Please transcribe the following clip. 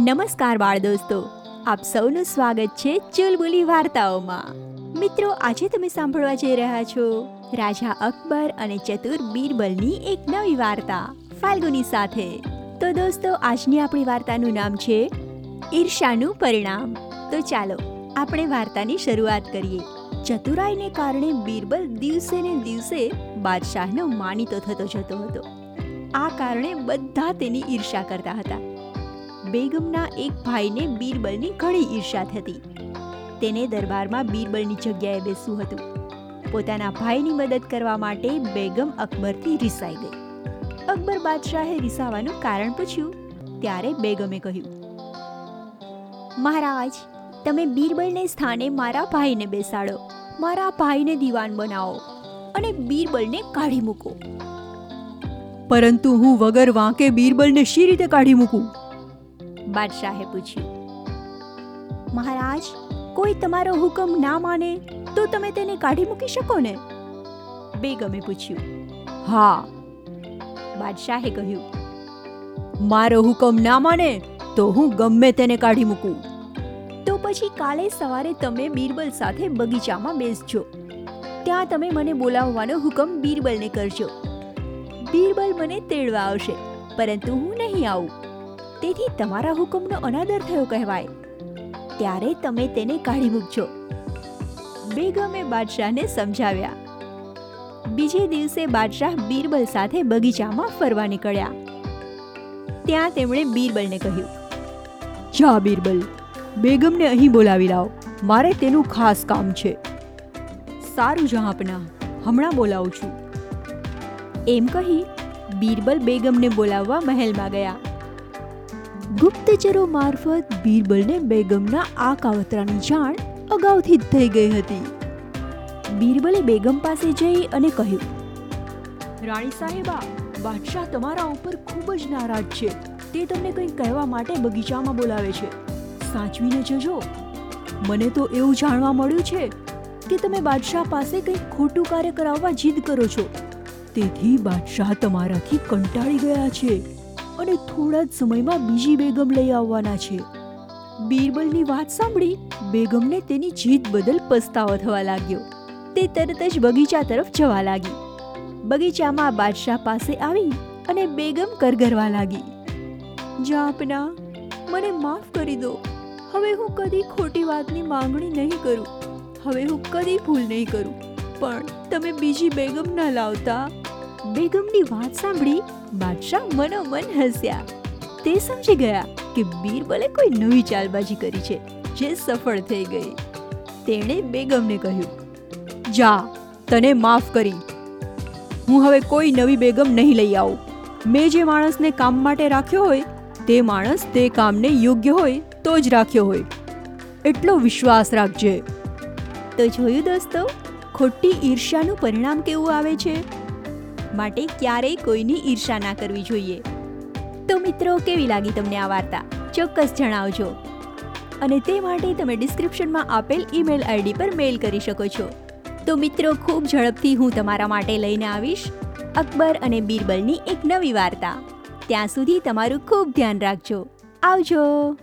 નમસ્કાર બાળ દોસ્તો, આપ સૌનું સ્વાગત છે ચુલબુલી વાર્તાઓમાં. મિત્રો, આજે તમે સાંભળવા જઈ રહ્યા છો રાજા અકબર અને ચતુર બીરબલની એક નવી વાર્તા, ફાલ્ગુની સાથે. તો દોસ્તો, આજની આપણી વાર્તાનું નામ છે ઈર્ષાનું પરિણામ. તો ચાલો, આપણે વાર્તાની શરૂઆત કરીએ. ચતુરાઈને કારણે બીરબલ દિવસે ને દિવસે બાદશાહનો માનીતો થતો જતો હતો. આ કારણે બધા તેની ઈર્ષા કરતા હતા. બેગમના એક ભાઈને બીરબલની ઘણી ઈર્ષા થતી. તેને દરબારમાં બીરબલની જગ્યાએ બેસવું હતું. પોતાના ભાઈની મદદ કરવા માટે બેગમ અકબરથી રિસાઈ ગઈ. અકબર બાદશાહે રિસાવાનું કારણ પૂછ્યું, ત્યારે બેગમે કહ્યું, મહારાજ, તમે બીરબલને સ્થાને મારા ભાઈને બેસાડો. મારા ભાઈને દીવાન બનાવો અને બીરબલને કાઢી મૂકો. પરંતુ હું વગર વાંકે બીરબલને શી રીતે કાઢી મૂકું? બાદશાહે પૂછ્યું, મહારાજ, કોઈ તમારો હુકમ ના માને તો તમે તેને કાઢી મૂકી શકો ને? બેગમે પૂછ્યું, હા. બાદશાહે કહ્યું, મારો હુકમ ના માને તો હું ગમે તેને કાઢી મૂકું. તો પછી કાલે સવારે તમે બીરબલ સાથે બગીચામાં બેસજો. ત્યાં તમે મને બોલાવવાનો હુકમ બીરબલને કરજો. બીરબલ મને તેડવા આવશે, પરંતુ હું નહીં આવું. તેથી તમારા હુકમનો અનાદર થયો કહેવાય. ત્યારે તમે તેને કાઢી મૂકજો. બેગમે બાદશાહને સમજાવ્યા. બીજે દિવસે બાદશાહ બીરબલ સાથે બગીચામાં ફરવા નીકળ્યા. ત્યાં તેમણે બીરબલને કહ્યું, જા બીરબલ, બેગમને અહીં બોલાવી લાવ. મારે તેનું ખાસ કામ છે. સારું જહાંપના હમણાં બોલાવું છું. એમ કહી બીરબલ બેગમને બોલાવવા મહેલમાં ગયા. ગુપ્તચરો મારફત બીરબલને બેગમના આ કાવતરાની જાણ અગાઉથી જ થઈ ગઈ હતી. બીરબલે બેગમ પાસે જઈ અને કહ્યું, રાણી સાહેબા, બાદશાહ તમારા ઉપર ખૂબ જ નારાજ છે. તે તમને કંઈક કહેવા માટે બગીચામાં બોલાવે છે. સાચવીને જજો. મને તો એવું જાણવા મળ્યું છે કે તમે બાદશાહ પાસે કંઈક ખોટું કાર્ય કરાવવા જીદ કરો છો. તેથી બાદશાહ તમારાથી કંટાળી ગયા છે. અને થોડા જ સમયમાં બીજી બેગમ લઈ આવવાના છે. બીરબલની વાત સાંભળી બેગમને તેની જીદ બદલ પસ્તાવો થવા લાગ્યો. તે તરત જ બગીચા તરફ જવા લાગી. બગીચામાં બાદશાહ પાસે આવી અને બેગમ કરગરવા લાગી. જાપના મને માફ કરી દો. હવે હું કદી ખોટી વાતની માંગણી નહીં કરું. હવે હું કદી ભૂલ નહીં કરું. પણ તમે બીજી બેગમ ન લાવતા. બેગમની વાત સાંભળી બાદશાહ મનોમન હસ્યા. તે સમજી ગયા કે બીરબલે કોઈ નવી ચાલબાજી કરી છે, જે સફળ થઈ ગઈ. તેણે બેગમને કહ્યું, જા, તને માફ કરી. હું હવે કોઈ નવી બેગમ નહીં લઈ આવું. મેં જે માણસને કામ માટે રાખ્યો હોય, તે માણસ તે કામને યોગ્ય હોય, તો જ રાખ્યો હોય. એટલો વિશ્વાસ રાખજે. તો જોયું દોસ્તો, ખોટી ઈર્ષ્યાનું પરિણામ કેવું આવે છે? માટે ક્યારેય કોઈની ઈર્ષા ના કરવી જોઈએ. તો મિત્રો, કેવી લાગી તમને આ વાર્તા? ચોક્કસ જણાવજો. અને તે માટે તમે ડિસ્ક્રિપ્શનમાં આપેલ ઈમેલ આઈડી પર મેલ કરી શકો છો. તો મિત્રો, ખૂબ ઝડપથી હું તમારા માટે લઈને આવીશ અકબર અને બીરબલની એક નવી વાર્તા. ત્યાં સુધી તમારું ખૂબ ધ્યાન રાખજો. આવજો!